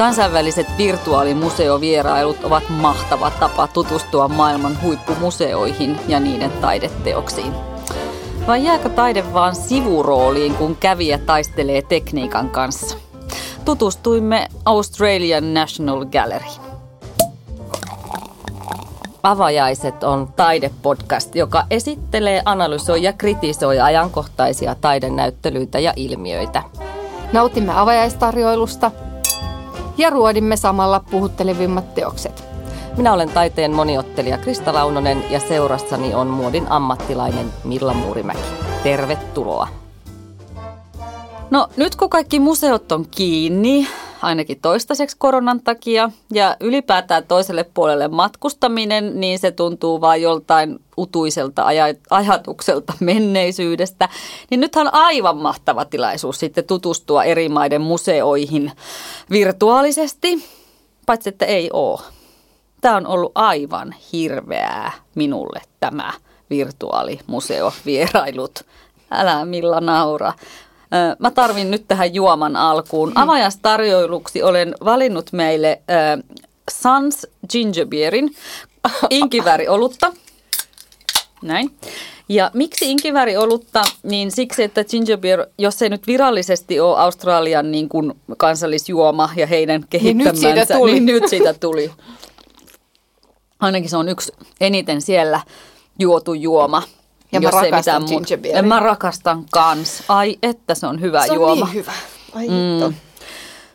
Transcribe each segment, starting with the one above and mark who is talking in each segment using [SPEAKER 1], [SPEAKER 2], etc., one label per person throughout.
[SPEAKER 1] Kansainväliset virtuaalimuseovierailut ovat mahtava tapa tutustua maailman huippumuseoihin ja niiden taideteoksiin. Vai jääkö taide vaan sivurooliin, kun kävijä taistelee tekniikan kanssa? Tutustuimme Australian National Gallery. Avajaiset on taidepodcast, joka esittelee, analysoi ja kritisoi ajankohtaisia taidenäyttelyitä ja ilmiöitä.
[SPEAKER 2] Nautimme avajaistarjoilusta ja ruodimme samalla puhuttelevimmat teokset.
[SPEAKER 1] Minä olen taiteen moniottelija Krista Launonen ja seurassani on muodin ammattilainen Milla Muurimäki. Tervetuloa. No nyt kun kaikki museot on kiinni, ainakin toistaiseksi koronan takia. Ja ylipäätään toiselle puolelle matkustaminen, niin se tuntuu vain joltain utuiselta ajatukselta menneisyydestä. Niin nythän on aivan mahtava tilaisuus sitten tutustua eri maiden museoihin virtuaalisesti, paitsi että ei ole. Tämä on ollut aivan hirveää minulle tämä virtuaalimuseovierailut. Älä Milla naura. Mä tarvin nyt tähän juoman alkuun. Mm. Avajastarjoiluksi olen valinnut meille äh, Sans Ginger Beerin olutta. Näin. Ja miksi olutta? Niin siksi, että ginger beer, jos ei nyt virallisesti ole Australian niin kuin kansallisjuoma ja heidän kehittämänsä, niin nyt siitä tuli. Niin nyt siitä tuli. Ainakin se on yksi eniten siellä juotu juoma.
[SPEAKER 2] Ja mä rakastan ginger beeria.
[SPEAKER 1] Mä rakastan kans. Ai että se on hyvä
[SPEAKER 2] se on
[SPEAKER 1] juoma.
[SPEAKER 2] niin hyvä. Ai mm.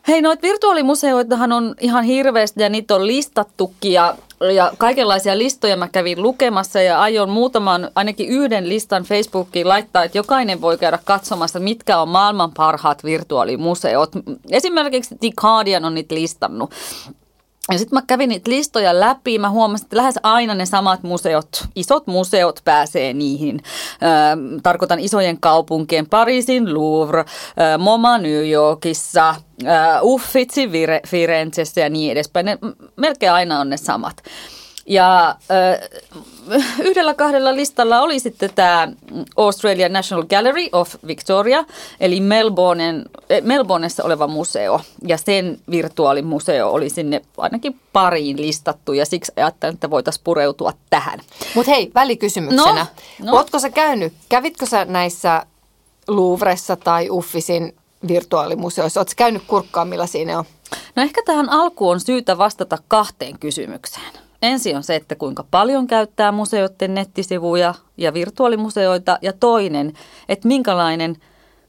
[SPEAKER 1] Hei, noita virtuaalimuseoitahan on ihan hirveästi ja niitä on listattukin ja, ja kaikenlaisia listoja mä kävin lukemassa ja aion muutaman, ainakin yhden listan Facebookiin laittaa, että jokainen voi käydä katsomassa, mitkä on maailman parhaat virtuaalimuseot. Esimerkiksi The Guardian on niitä listannut. Ja sitten mä kävin niitä listoja läpi, mä huomasin, että lähes aina ne samat museot, isot museot pääsee niihin. Tarkoitan isojen kaupunkien, Pariisin Louvre, MoMA New Yorkissa, Uffizi Firenzessä ja niin edespäin. Ne, melkein aina on ne samat. Ja äh, yhdellä kahdella listalla oli sitten tämä Australian National Gallery of Victoria, eli Melbournen, eh, Melbourneessa oleva museo. Ja sen virtuaalimuseo oli sinne ainakin pariin listattu, ja siksi ajattelin, että voitaisiin pureutua tähän.
[SPEAKER 2] Mutta hei, välikysymyksenä. No, no. Ootko sä käynyt, kävitkö sä näissä Louvressa tai Uffisin virtuaalimuseoissa? Oletko käynyt kurkkaan, millä siinä on?
[SPEAKER 1] No ehkä tähän alkuun on syytä vastata kahteen kysymykseen. Ensi on se, että kuinka paljon käyttää museoiden nettisivuja ja virtuaalimuseoita ja toinen, että minkälainen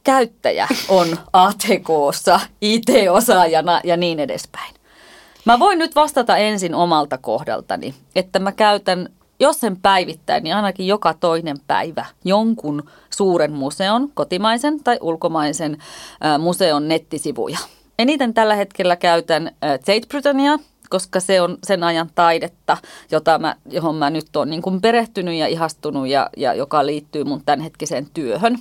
[SPEAKER 1] käyttäjä on ATKssa, IT-osaajana ja niin edespäin. Mä voin nyt vastata ensin omalta kohdaltani, että mä käytän, jos sen päivittäin, niin ainakin joka toinen päivä jonkun suuren museon, kotimaisen tai ulkomaisen äh, museon nettisivuja. Eniten tällä hetkellä käytän äh, Tate Britannia, koska se on sen ajan taidetta, jota mä, johon mä nyt olen niin kuin perehtynyt ja ihastunut ja, ja joka liittyy mun tämänhetkiseen työhön.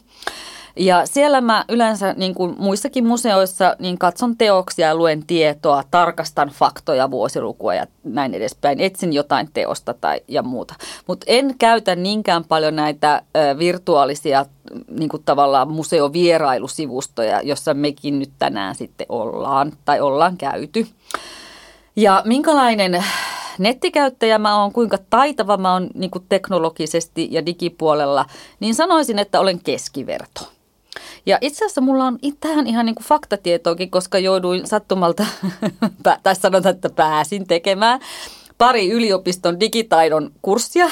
[SPEAKER 1] Ja siellä mä yleensä, niin kuin muissakin museoissa, niin katson teoksia, luen tietoa, tarkastan faktoja, vuosilukua ja näin edespäin. Etsin jotain teosta tai ja muuta. Mutta en käytä niinkään paljon näitä virtuaalisia niin kuin tavallaan museovierailusivustoja, jossa mekin nyt tänään sitten ollaan tai ollaan käyty. Ja minkälainen nettikäyttäjä mä oon, kuinka taitava mä oon niin teknologisesti ja digipuolella, niin sanoisin, että olen keskiverto. Ja itse asiassa mulla on tähän ihan niin kuin faktatietoakin, koska jouduin sattumalta, tai sanotaan, että pääsin tekemään pari yliopiston digitaidon kurssia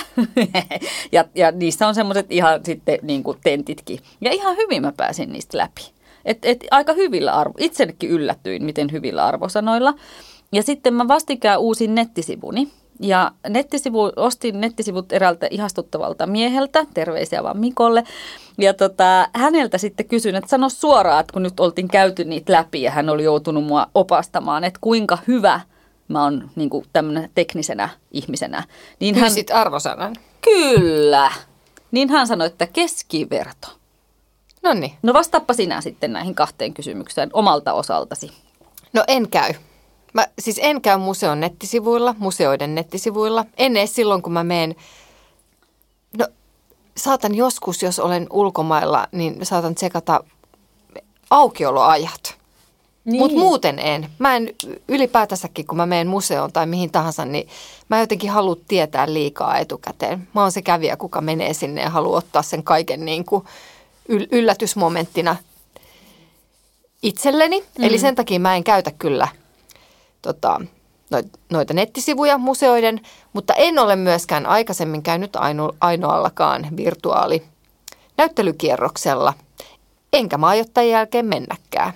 [SPEAKER 1] ja, ja niissä on semmoiset ihan sitten niin kuin tentitkin. Ja ihan hyvin mä pääsin niistä läpi. Et, et aika hyvillä arvo, itsekin yllätyin, miten hyvillä arvosanoilla. Ja sitten mä vastikään uusin nettisivuni. Ja nettisivu, ostin nettisivut eräältä ihastuttavalta mieheltä, terveisiä vaan Mikolle. Ja tota, häneltä sitten kysyin, että sano suoraan, että kun nyt oltiin käyty niitä läpi ja hän oli joutunut mua opastamaan, että kuinka hyvä mä oon niin tämmöinen teknisenä ihmisenä.
[SPEAKER 2] Niin hän, sit arvosanan.
[SPEAKER 1] Kyllä. Niin hän sanoi, että keskiverto.
[SPEAKER 2] No niin.
[SPEAKER 1] No vastaappa sinä sitten näihin kahteen kysymykseen omalta osaltasi.
[SPEAKER 2] No en käy. Mä siis en käy museon nettisivuilla, museoiden nettisivuilla. En edes silloin, kun mä menen. No, saatan joskus, jos olen ulkomailla, niin saatan tsekata aukioloajat. Niin. Mutta muuten en. Mä en ylipäätänsäkin, kun mä menen museoon tai mihin tahansa, niin mä jotenkin haluan tietää liikaa etukäteen. Mä oon se kävijä, kuka menee sinne ja haluaa ottaa sen kaiken niin kuin yllätysmomenttina itselleni. Mm. Eli sen takia mä en käytä kyllä tota, noita nettisivuja museoiden, mutta en ole myöskään aikaisemmin käynyt aino, ainoallakaan virtuaali näyttelykierroksella, enkä mä aio tämän jälkeen mennäkään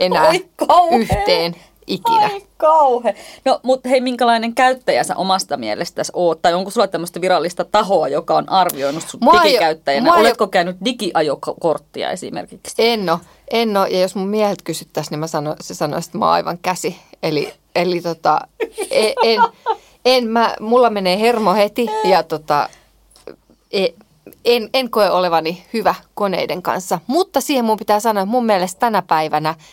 [SPEAKER 2] enää yhteen ikinä. Ai
[SPEAKER 1] kauhe. No, mutta hei, minkälainen käyttäjä sä omasta mielestäsi oot? Tai onko sulla tämmöistä virallista tahoa, joka on arvioinut sut mua digikäyttäjänä? Mua Oletko jo... käynyt digiajokorttia esimerkiksi?
[SPEAKER 2] En ole. En ole. Ja jos mun miehet kysyttäisiin, niin mä sano, se sanoisi, että mä oon aivan käsi. Eli, eli tota, en, en, en mä, mulla menee hermo heti ja tota, e, en, en koe olevani hyvä koneiden kanssa. Mutta siihen mun pitää sanoa, että mun mielestä tänä päivänä –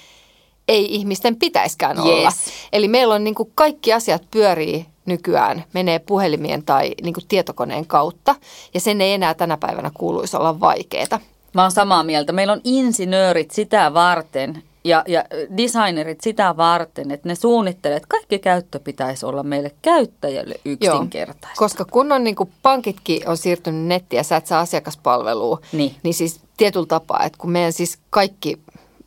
[SPEAKER 2] ei ihmisten pitäiskään yes. olla. Eli meillä on niin kuin kaikki asiat pyörii nykyään, menee puhelimien tai niin kuin tietokoneen kautta, ja sen ei enää tänä päivänä kuuluisi olla vaikeaa.
[SPEAKER 1] Mä oon samaa mieltä. Meillä on insinöörit sitä varten ja, ja designerit sitä varten, että ne suunnittelee, että kaikki käyttö pitäisi olla meille käyttäjälle yksinkertaista. Joo,
[SPEAKER 2] koska kun on niin kuin pankitkin on siirtynyt nettiin ja sä et saa asiakaspalvelua, niin. niin siis tietyllä tapaa, että kun meidän siis kaikki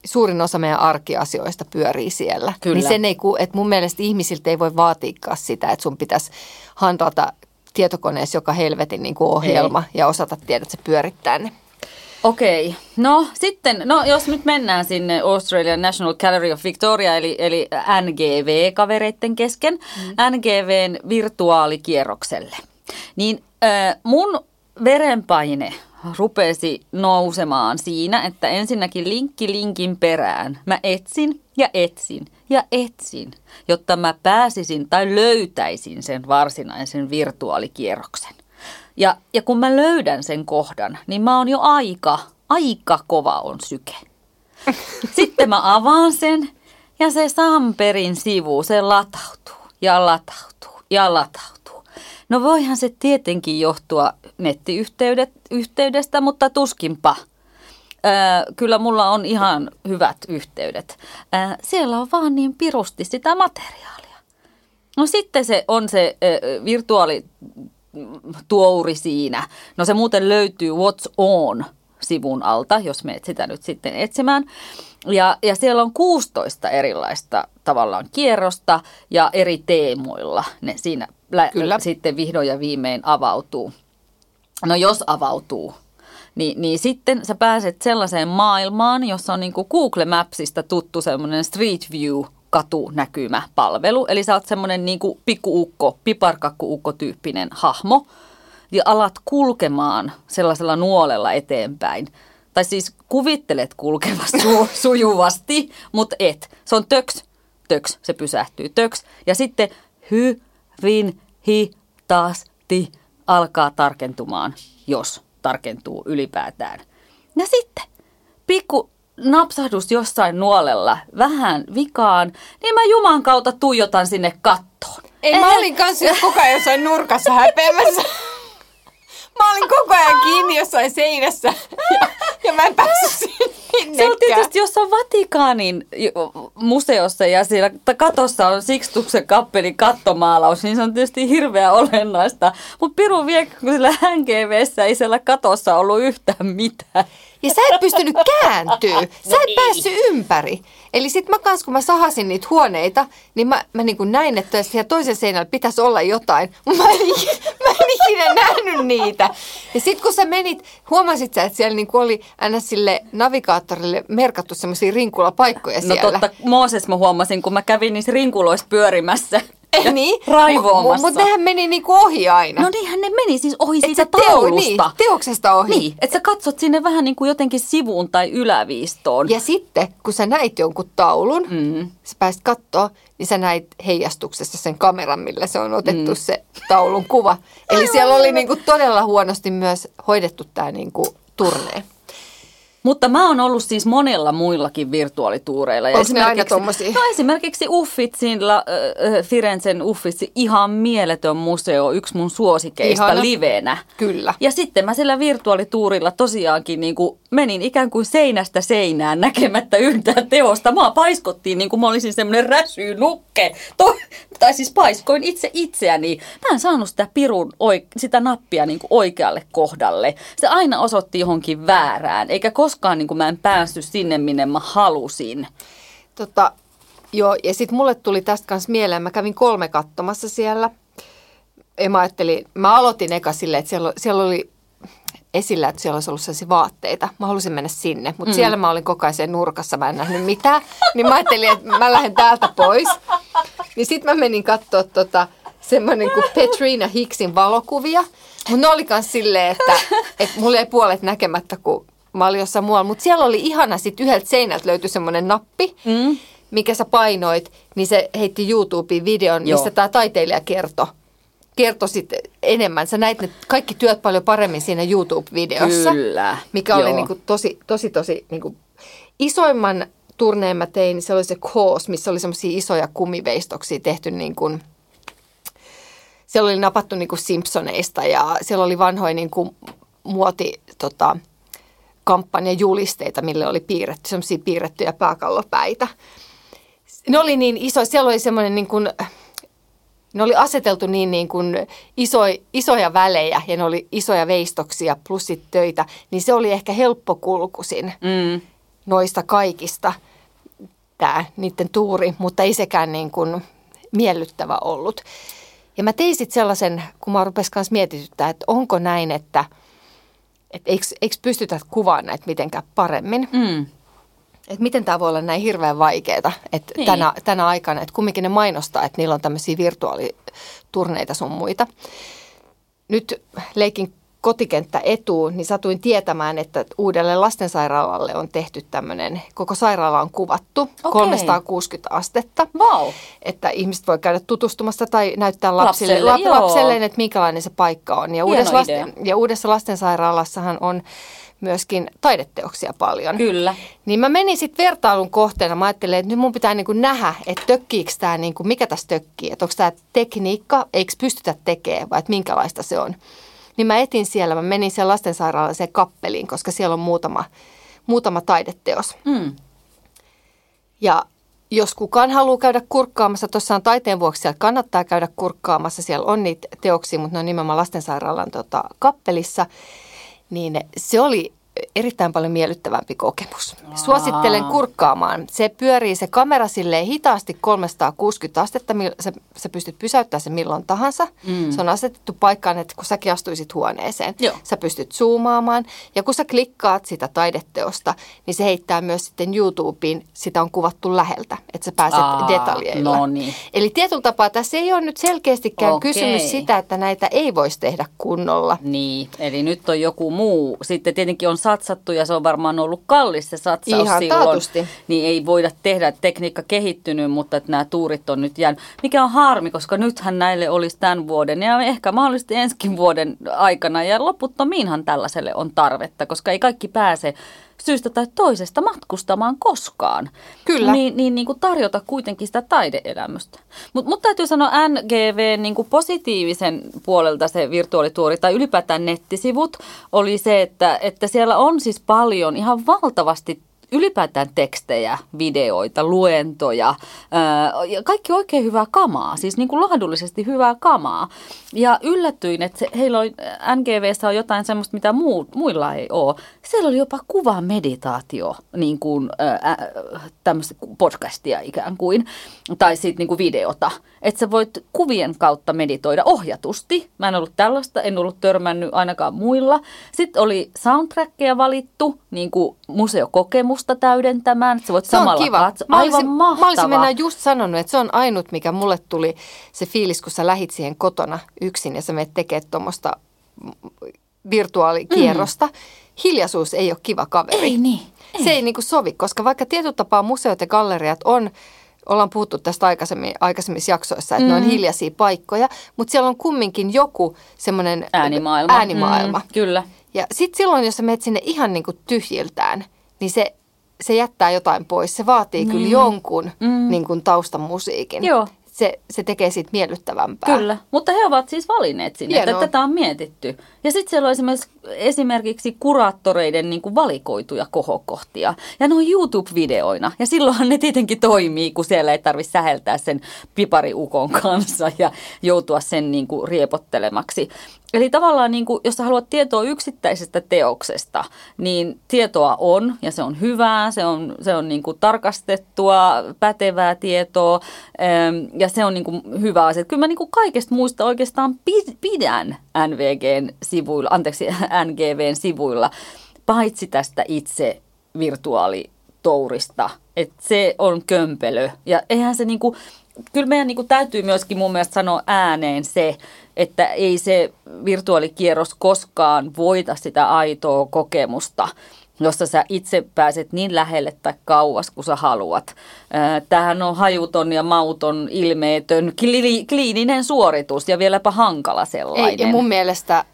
[SPEAKER 2] suurin osa meidän arkiasioista pyörii siellä. Kyllä. Niin sen ei, että mun mielestä ihmisiltä ei voi vaatiikaan sitä, että sun pitäisi handlata tietokoneessa joka helvetin niin kuin ohjelma ei. ja osata tiedä, että se pyörittää ne.
[SPEAKER 1] Okei, no sitten, no jos nyt mennään sinne Australian National Gallery of Victoria, eli, eli NGV-kavereiden kesken, mm. NGVn virtuaalikierrokselle, niin äh, mun verenpaine rupesi nousemaan siinä, että ensinnäkin linkki linkin perään mä etsin ja etsin ja etsin, jotta mä pääsisin tai löytäisin sen varsinaisen virtuaalikierroksen. Ja, ja kun mä löydän sen kohdan, niin mä oon jo aika, aika kova on syke. Sitten mä avaan sen ja se Samperin sivu, se latautuu ja latautuu ja latautuu. No voihan se tietenkin johtua nettiyhteydestä, mutta tuskinpa. Ää, kyllä mulla on ihan hyvät yhteydet. Ää, siellä on vaan niin pirusti sitä materiaalia. No sitten se on se ää, virtuaalituouri siinä. No se muuten löytyy What's On sivun alta, jos menet sitä nyt sitten etsimään. Ja, ja siellä on 16 erilaista tavallaan kierrosta ja eri teemoilla ne siinä lä- Kyllä. sitten vihdoin ja viimein avautuu. No jos avautuu, niin, niin sitten sä pääset sellaiseen maailmaan, jossa on niin kuin Google Mapsista tuttu semmoinen Street View katunäkymäpalvelu. Eli sä oot semmoinen niin kuin pikkuukko, piparkakkuukko-tyyppinen hahmo ja alat kulkemaan sellaisella nuolella eteenpäin. Tai siis kuvittelet kulkevasti su- sujuvasti, mutta et. Se on töks, töks, se pysähtyy, töks. Ja sitten hyvin hitaasti alkaa tarkentumaan, jos tarkentuu ylipäätään. Ja sitten pikku napsahdus jossain nuolella vähän vikaan, niin mä Juman kautta tuijotan sinne kattoon.
[SPEAKER 2] Ei, mä olin kanssa koko ajan jossain nurkassa häpeämässä. Mä olin koko ajan kiinni jossain seinässä ja, ja mä en päässyt sinne.
[SPEAKER 1] Se on tietysti jossain Vatikaanin museossa ja siellä katossa on Sixtuksen kappelin kattomaalaus, niin se on tietysti hirveän olennaista. Mutta Piru vie, kun sillä NGVssä ei siellä katossa ollut yhtään mitään.
[SPEAKER 2] Ja sä et pystynyt kääntyä. Sä no et no päässyt ympäri. Eli sit mä kans, kun mä sahasin niitä huoneita, niin mä, mä niin kuin näin, että siellä toisen seinällä pitäisi olla jotain. Mä en, mä en ikinä nähnyt niitä. Ja sit kun sä menit, huomasit sä, että siellä niin oli aina sille navigaattorille merkattu semmoisia rinkulapaikkoja
[SPEAKER 1] no siellä. No totta, Mooses mä huomasin, kun mä kävin niissä rinkuloissa pyörimässä.
[SPEAKER 2] Niin.
[SPEAKER 1] Raivoamassa.
[SPEAKER 2] Mutta nehän meni niinku ohi aina.
[SPEAKER 1] No niinhän ne meni siis ohi et siitä teo, taulusta. Niin,
[SPEAKER 2] teoksesta ohi.
[SPEAKER 1] Niin, että sä katsot sinne vähän niin kuin jotenkin sivuun tai yläviistoon.
[SPEAKER 2] Ja sitten, kun sä näit jonkun taulun, mm. sä pääsit katsoa, niin sä näit heijastuksessa sen kameran, millä se on otettu mm. se taulun kuva. Eli siellä oli niinku todella huonosti myös hoidettu tämä niinku turnee.
[SPEAKER 1] Mutta mä oon ollut siis monella muillakin virtuaalituureilla.
[SPEAKER 2] Onko ne aina tommosia?
[SPEAKER 1] No esimerkiksi Uffitzilla, äh, Firenzen Uffitsi, ihan mieletön museo, yksi mun suosikeista Ihana. livenä.
[SPEAKER 2] Kyllä.
[SPEAKER 1] Ja sitten mä sillä virtuaalituurilla tosiaankin niin kuin menin ikään kuin seinästä seinään näkemättä yhtään teosta. Mä paiskottiin niin kuin mä olisin semmoinen räsynukke. To, tai siis paiskoin itse itseäni. Mä en saanut sitä pirun, sitä nappia niin kuin oikealle kohdalle. Se aina osoitti johonkin väärään, eikä koskaan niin kuin mä en päässyt sinne, minne mä halusin.
[SPEAKER 2] Tota, joo, ja sitten mulle tuli tästä kanssa mieleen, mä kävin kolme katsomassa siellä. Ja mä ajattelin, mä aloitin eka silleen, että siellä, siellä oli esillä, että siellä olisi ollut sellaisia vaatteita. Mä halusin mennä sinne, mutta mm. siellä mä olin koko ajan nurkassa, mä en nähnyt mitään. Niin mä ajattelin, että mä lähden täältä pois. Niin sitten mä menin katsoa tota, semmoinen kuin Petrina Hicksin valokuvia. Mutta ne oli myös silleen, että, että mulla ei puolet näkemättä, kun mä olin jossain muualla. Mutta siellä oli ihana, sitten yhdeltä seinältä löytyi semmoinen nappi, mm. mikä sä painoit, niin se heitti YouTubeen videon, Joo. missä tämä taiteilija kertoi kertoisit enemmän. Sä näit ne kaikki työt paljon paremmin siinä YouTube-videossa.
[SPEAKER 1] Kyllä.
[SPEAKER 2] Mikä Joo. oli niin kuin tosi, tosi, tosi niin kuin isoimman turneen mä tein, se oli se Koos, missä oli semmoisia isoja kumiveistoksia tehty niin kuin, siellä oli napattu niin kuin Simpsoneista ja siellä oli vanhoja niin kuin muoti tota, kampanjajulisteita, mille oli piirretty, semmoisia piirrettyjä pääkallopäitä. Ne oli niin iso, siellä oli semmoinen niin kuin, ne oli aseteltu niin, niin kuin iso, isoja välejä ja ne oli isoja veistoksia plus sit töitä, niin se oli ehkä helppokulkuisin mm. noista kaikista tämä niiden tuuri, mutta ei sekään niin kuin miellyttävä ollut. Ja mä tein sitten sellaisen, kun mä rupesin kanssa mietityttää, että onko näin, että, että eikö, eikö pystytä kuvaamaan näitä mitenkään paremmin. Mm että miten tämä voi olla näin hirveän vaikeaa että niin. tänä, tänä aikana, että kumminkin ne mainostaa, että niillä on tämmöisiä virtuaaliturneita sun muita. Nyt leikin kotikenttä etuun, niin satuin tietämään, että uudelle lastensairaalalle on tehty tämmöinen, koko sairaala on kuvattu okay. 360 astetta.
[SPEAKER 1] Wow.
[SPEAKER 2] Että ihmiset voi käydä tutustumassa tai näyttää lapsille, lapselle, lapselleen, että minkälainen se paikka on. Ja uudessa, lasten, ja uudessa lastensairaalassahan on myöskin taideteoksia paljon.
[SPEAKER 1] Kyllä.
[SPEAKER 2] Niin mä menin sitten vertailun kohteena. Mä ajattelin, että nyt mun pitää niinku nähdä, että tökkiikö tämä, niinku, mikä tässä tökkii. Että onko tämä tekniikka, eikö pystytä tekemään vai että minkälaista se on. Niin mä etin siellä, mä menin siellä lastensairaalaiseen kappeliin, koska siellä on muutama, muutama taideteos. Mm. Ja jos kukaan haluaa käydä kurkkaamassa, tuossa on taiteen vuoksi siellä kannattaa käydä kurkkaamassa. Siellä on niitä teoksia, mutta ne on nimenomaan lastensairaalan tota, kappelissa – niin se oli erittäin paljon miellyttävämpi kokemus. Suosittelen kurkkaamaan. Se pyörii se kamera silleen hitaasti 360 astetta, sä, sä pystyt pysäyttämään sen milloin tahansa. Mm. Se on asetettu paikkaan, että kun säkin astuisit huoneeseen, Joo. sä pystyt zoomaamaan. Ja kun sä klikkaat sitä taideteosta, niin se heittää myös sitten YouTubeen, sitä on kuvattu läheltä, että sä pääset Aa, detaljeilla.
[SPEAKER 1] No niin.
[SPEAKER 2] Eli tietyllä tapaa tässä ei ole nyt selkeästikään Okei. kysymys sitä, että näitä ei voisi tehdä kunnolla.
[SPEAKER 1] Niin, eli nyt on joku muu. Sitten tietenkin on satsattu ja se on varmaan ollut kallis se satsaus
[SPEAKER 2] Ihan
[SPEAKER 1] silloin.
[SPEAKER 2] Taatusti.
[SPEAKER 1] Niin ei voida tehdä, tekniikka kehittynyt, mutta että nämä tuurit on nyt jäänyt. Mikä on harmi, koska nythän näille olisi tämän vuoden ja ehkä mahdollisesti ensi vuoden aikana ja loputtomiinhan tällaiselle on tarvetta, koska ei kaikki pääse syystä tai toisesta matkustamaan koskaan.
[SPEAKER 2] Kyllä.
[SPEAKER 1] Niin, niin, niin kuin tarjota kuitenkin sitä taideelämystä. Mutta mut täytyy sanoa NGV niin kuin positiivisen puolelta se virtuaalituori tai ylipäätään nettisivut oli se, että, että siellä on siis paljon ihan valtavasti ylipäätään tekstejä, videoita, luentoja, ja kaikki oikein hyvää kamaa, siis niin kuin laadullisesti hyvää kamaa. Ja yllätyin, että heillä oli, NGVssä on jotain semmoista, mitä muu, muilla ei ole. Siellä oli jopa kuva meditaatio, niin kuin äh, tämmöistä podcastia ikään kuin, tai sitten niin kuin videota. Että sä voit kuvien kautta meditoida ohjatusti. Mä en ollut tällaista, en ollut törmännyt ainakaan muilla. Sitten oli soundtrackia valittu, niin kuin museokokemusta täydentämään. Sä voit
[SPEAKER 2] se
[SPEAKER 1] samalla
[SPEAKER 2] on kiva.
[SPEAKER 1] katsoa.
[SPEAKER 2] Aivan mä olisin, mahtava. Mä olisin mennä just sanonut, että se on ainut, mikä mulle tuli se fiilis, kun sä lähit siihen kotona yksin ja sä menet tekemään tuommoista virtuaalikierrosta. Mm. Hiljaisuus ei ole kiva kaveri.
[SPEAKER 1] Ei niin.
[SPEAKER 2] Ei. Se ei niin kuin sovi, koska vaikka tietyllä tapaa museot ja galleriat on ollaan puhuttu tästä aikaisemmin, aikaisemmissa jaksoissa, että mm. ne on mm. hiljaisia paikkoja, mutta siellä on kumminkin joku semmoinen
[SPEAKER 1] äänimaailma.
[SPEAKER 2] äänimaailma. Mm,
[SPEAKER 1] kyllä.
[SPEAKER 2] Ja sitten silloin, jos sä menet sinne ihan niin kuin tyhjiltään, niin se, se jättää jotain pois. Se vaatii mm. kyllä jonkun mm. niin kuin taustamusiikin.
[SPEAKER 1] Joo
[SPEAKER 2] se, se tekee siitä miellyttävämpää.
[SPEAKER 1] Kyllä, mutta he ovat siis valinneet sinne, että
[SPEAKER 2] Hienoa.
[SPEAKER 1] tätä on mietitty. Ja sitten siellä on esimerkiksi, esimerkiksi kuraattoreiden niin kuin valikoituja kohokohtia. Ja ne on YouTube-videoina. Ja silloinhan ne tietenkin toimii, kun siellä ei tarvitse säheltää sen pipariukon kanssa ja joutua sen niin kuin riepottelemaksi. Eli tavallaan, niin kuin, jos sä haluat tietoa yksittäisestä teoksesta, niin tietoa on ja se on hyvää, se on, se on niin kuin tarkastettua, pätevää tietoa ähm, ja se on niin kuin hyvä asia. Kyllä mä niin kuin kaikesta muista oikeastaan pi- pidän NVGn sivuilla, anteeksi NGVn sivuilla, paitsi tästä itse virtuaalitourista. Että se on kömpelö ja eihän se niin kuin, kyllä meidän niin kuin täytyy myöskin mun mielestä sanoa ääneen se, että ei se virtuaalikierros koskaan voita sitä aitoa kokemusta, jossa sä itse pääset niin lähelle tai kauas kuin sä haluat. Tämähän on hajuton ja mauton, ilmeetön, kli- kliininen suoritus ja vieläpä hankala sellainen.
[SPEAKER 2] Ei, ja mun mielestä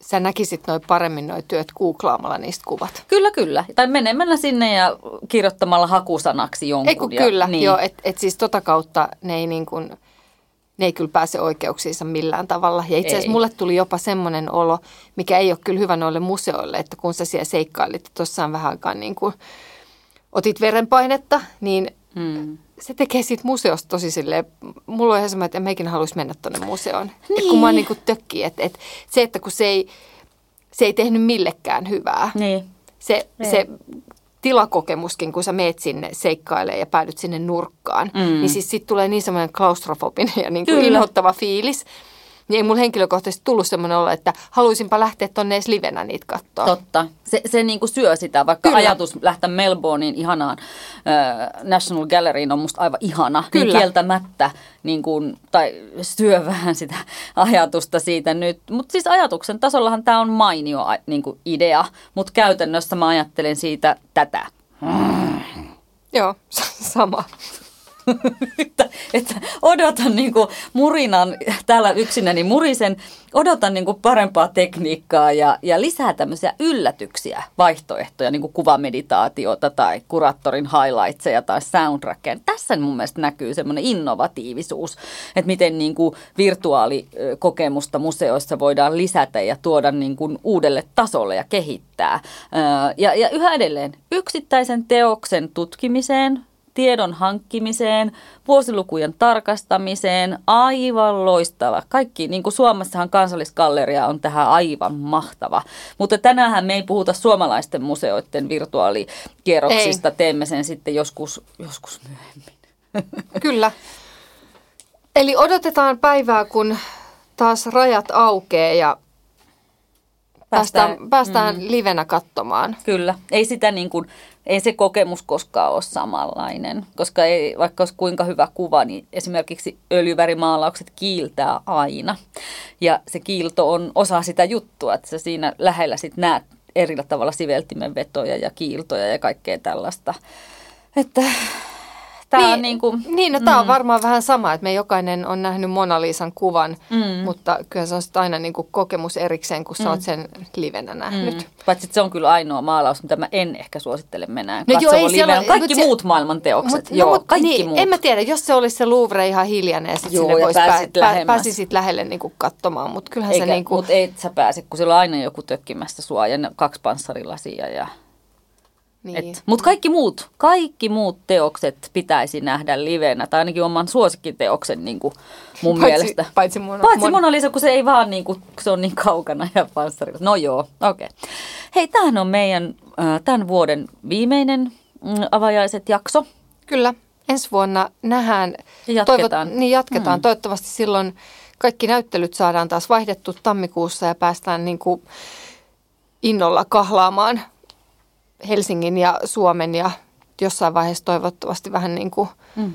[SPEAKER 2] sä näkisit noin paremmin noi työt googlaamalla niistä kuvat.
[SPEAKER 1] Kyllä, kyllä. Tai menemällä sinne ja kirjoittamalla hakusanaksi jonkun.
[SPEAKER 2] Ei kun
[SPEAKER 1] ja,
[SPEAKER 2] kyllä,
[SPEAKER 1] niin.
[SPEAKER 2] joo, että et siis tota kautta ne ei niin kuin, ne ei kyllä pääse oikeuksiinsa millään tavalla. Ja itse asiassa mulle tuli jopa semmoinen olo, mikä ei ole kyllä hyvä noille museoille, että kun sä siellä seikkailit tuossa vähän aikaa niin kuin otit verenpainetta, niin
[SPEAKER 1] Hmm.
[SPEAKER 2] se tekee siitä museosta tosi silleen, mulla on ihan semmoinen, että en mä ikinä haluaisi mennä tuonne museoon. Niin. Et kun mä niin kuin tökkii, että, että se, että kun se ei, se ei tehnyt millekään hyvää.
[SPEAKER 1] Niin.
[SPEAKER 2] Se,
[SPEAKER 1] Ei.
[SPEAKER 2] se tilakokemuskin, kun sä meet sinne seikkailemaan ja päädyt sinne nurkkaan,
[SPEAKER 1] Mm.
[SPEAKER 2] niin siis siitä tulee niin semmoinen klaustrofobinen ja niin kuin inhottava fiilis. Niin ei mulla henkilökohtaisesti tullut semmoinen olo, että haluaisinpa lähteä tonne edes livenä niitä katsoa.
[SPEAKER 1] Totta. Se, se niin kuin syö sitä, vaikka
[SPEAKER 2] Kyllä.
[SPEAKER 1] Ajatus lähteä Melbourneen ihanaan äh, National Galleryin on musta aivan ihana. Niin
[SPEAKER 2] Kyllä.
[SPEAKER 1] kieltämättä niin kuin, tai syö vähän sitä ajatusta siitä nyt. Mutta siis ajatuksen tasollahan tämä on mainio niin kuin idea, mutta käytännössä mä ajattelen siitä tätä.
[SPEAKER 2] Joo, sama.
[SPEAKER 1] että, että odotan niin kuin murinan, täällä yksinäni murisen, odotan niin kuin parempaa tekniikkaa ja, ja lisää tämmöisiä yllätyksiä, vaihtoehtoja, niin kuin kuvameditaatiota tai kuraattorin highlightseja tai soundtrackia. Tässä mun mielestä näkyy semmoinen innovatiivisuus, että miten niin kuin virtuaalikokemusta museoissa voidaan lisätä ja tuoda niin kuin uudelle tasolle ja kehittää. Ja, ja yhä edelleen yksittäisen teoksen tutkimiseen, tiedon hankkimiseen, vuosilukujen tarkastamiseen, aivan loistava. Kaikki, niin kuin Suomessahan kansallisgalleria on tähän aivan mahtava. Mutta tänään me ei puhuta suomalaisten museoiden virtuaalikierroksista,
[SPEAKER 2] Ei.
[SPEAKER 1] teemme sen sitten joskus, joskus myöhemmin.
[SPEAKER 2] Kyllä. Eli odotetaan päivää, kun taas rajat aukeaa ja päästään,
[SPEAKER 1] Päästään-
[SPEAKER 2] päästään mm. livenä katsomaan.
[SPEAKER 1] Kyllä, ei sitä niin kuin, ei se kokemus koskaan ole samanlainen, koska ei, vaikka olisi kuinka hyvä kuva, niin esimerkiksi öljyvärimaalaukset kiiltää aina. Ja se kiilto on osa sitä juttua, että sä siinä lähellä sit näet eri tavalla siveltimen vetoja ja kiiltoja ja kaikkea tällaista. Että tämä on niin kuin,
[SPEAKER 2] Niin, no tämä on varmaan vähän sama, että me jokainen on nähnyt Mona Liisan kuvan,
[SPEAKER 1] Mm.
[SPEAKER 2] mutta kyllä se on sitten aina niin kuin kokemus erikseen, kun sä oot sen livenä nähnyt.
[SPEAKER 1] Mm. Paitsi se on kyllä ainoa maalaus, mitä mä en ehkä suosittele mennään
[SPEAKER 2] No
[SPEAKER 1] no
[SPEAKER 2] joo, ei siellä
[SPEAKER 1] Kaikki
[SPEAKER 2] se-
[SPEAKER 1] muut maailman teokset.
[SPEAKER 2] Mut,
[SPEAKER 1] joo,
[SPEAKER 2] mut
[SPEAKER 1] kaikki
[SPEAKER 2] niin,
[SPEAKER 1] muut.
[SPEAKER 2] En mä tiedä, jos se olisi se Louvre ihan hiljainen ja sitten
[SPEAKER 1] Joo,
[SPEAKER 2] sinne
[SPEAKER 1] ja
[SPEAKER 2] voisi
[SPEAKER 1] pääsit lähemmäs.
[SPEAKER 2] pääsisit lähelle niin kuin katsomaan, mutta kyllähän
[SPEAKER 1] Eikä,
[SPEAKER 2] se niin kuin,
[SPEAKER 1] Mutta ei sä pääse, kun siellä on aina joku tökkimässä sua ja kaksi panssarilasia. Ja,
[SPEAKER 2] niin.
[SPEAKER 1] mutta kaikki muut, kaikki muut teokset pitäisi nähdä livenä, tai ainakin oman suosikkiteoksen niin kuin mun
[SPEAKER 2] Paitsi-
[SPEAKER 1] mielestä.
[SPEAKER 2] paitsi Mona-
[SPEAKER 1] paitsi
[SPEAKER 2] Mon-
[SPEAKER 1] Mona Lisa, kun se ei vaan niin kuin, se on niin kaukana ja panssarilla. No joo, okei. Okay. Hei, tämähän on meidän äh, tämän vuoden viimeinen mm, avajaiset jakso.
[SPEAKER 2] Kyllä, ensi vuonna nähdään.
[SPEAKER 1] Ja jatketaan.
[SPEAKER 2] niin jatketaan. Mm. Toivottavasti silloin kaikki näyttelyt saadaan taas vaihdettu tammikuussa ja päästään niin kuin innolla kahlaamaan Helsingin ja Suomen ja jossain vaiheessa toivottavasti vähän niin kuin
[SPEAKER 1] Mm.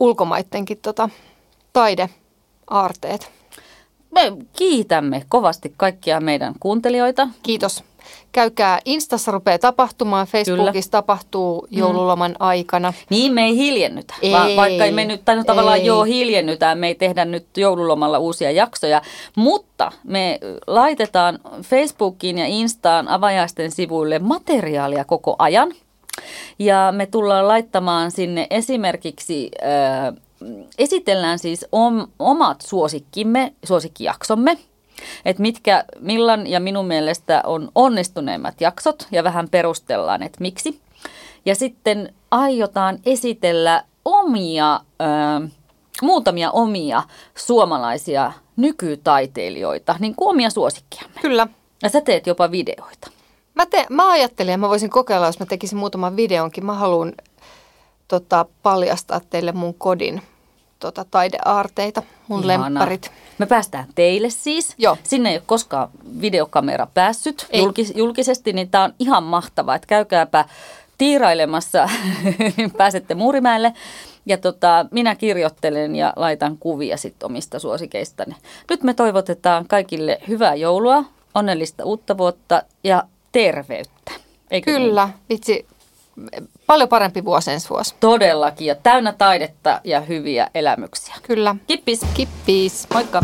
[SPEAKER 2] ulkomaittenkin tota, taideaarteet.
[SPEAKER 1] Me kiitämme kovasti kaikkia meidän kuuntelijoita.
[SPEAKER 2] Kiitos. Käykää Instassa rupeaa tapahtumaan, Facebookissa tapahtuu joululoman aikana.
[SPEAKER 1] Niin, me ei hiljennytä,
[SPEAKER 2] Ei,
[SPEAKER 1] vaan vaikka ei me nyt, tai no tavallaan
[SPEAKER 2] ei.
[SPEAKER 1] joo hiljennytään, me ei tehdä nyt joululomalla uusia jaksoja, mutta me laitetaan Facebookiin ja Instaan avajaisten sivuille materiaalia koko ajan. Ja me tullaan laittamaan sinne esimerkiksi äh, esitellään siis om, omat suosikkimme, suosikkijaksomme, että mitkä, millan ja minun mielestä on onnistuneimmat jaksot ja vähän perustellaan, että miksi. Ja sitten aiotaan esitellä omia, ö, muutamia omia suomalaisia nykytaiteilijoita, niin kuin omia suosikkiamme.
[SPEAKER 2] Kyllä.
[SPEAKER 1] Ja sä teet jopa videoita.
[SPEAKER 2] Mä, te, mä ajattelin, että mä voisin kokeilla, jos mä tekisin muutaman videonkin. Mä haluan tota, paljastaa teille mun kodin tota, taideaarteita, mun
[SPEAKER 1] Ihanaa.
[SPEAKER 2] lempparit.
[SPEAKER 1] Me päästään teille siis.
[SPEAKER 2] Joo.
[SPEAKER 1] Sinne ei ole koskaan videokamera päässyt
[SPEAKER 2] Ei.
[SPEAKER 1] julkis- julkisesti, niin tämä on ihan mahtavaa, että käykääpä tiirailemassa, niin pääsette Muurimäelle. Ja tota, minä kirjoittelen ja laitan kuvia sit omista suosikeistani. Nyt me toivotetaan kaikille hyvää joulua, onnellista uutta vuotta ja terveyttä. Eikö niin?
[SPEAKER 2] Kyllä, vitsi, paljon parempi vuosi ensi vuosi.
[SPEAKER 1] Todellakin ja täynnä taidetta ja hyviä elämyksiä.
[SPEAKER 2] Kyllä.
[SPEAKER 1] Kippis!
[SPEAKER 2] Kippis.
[SPEAKER 1] Moikka!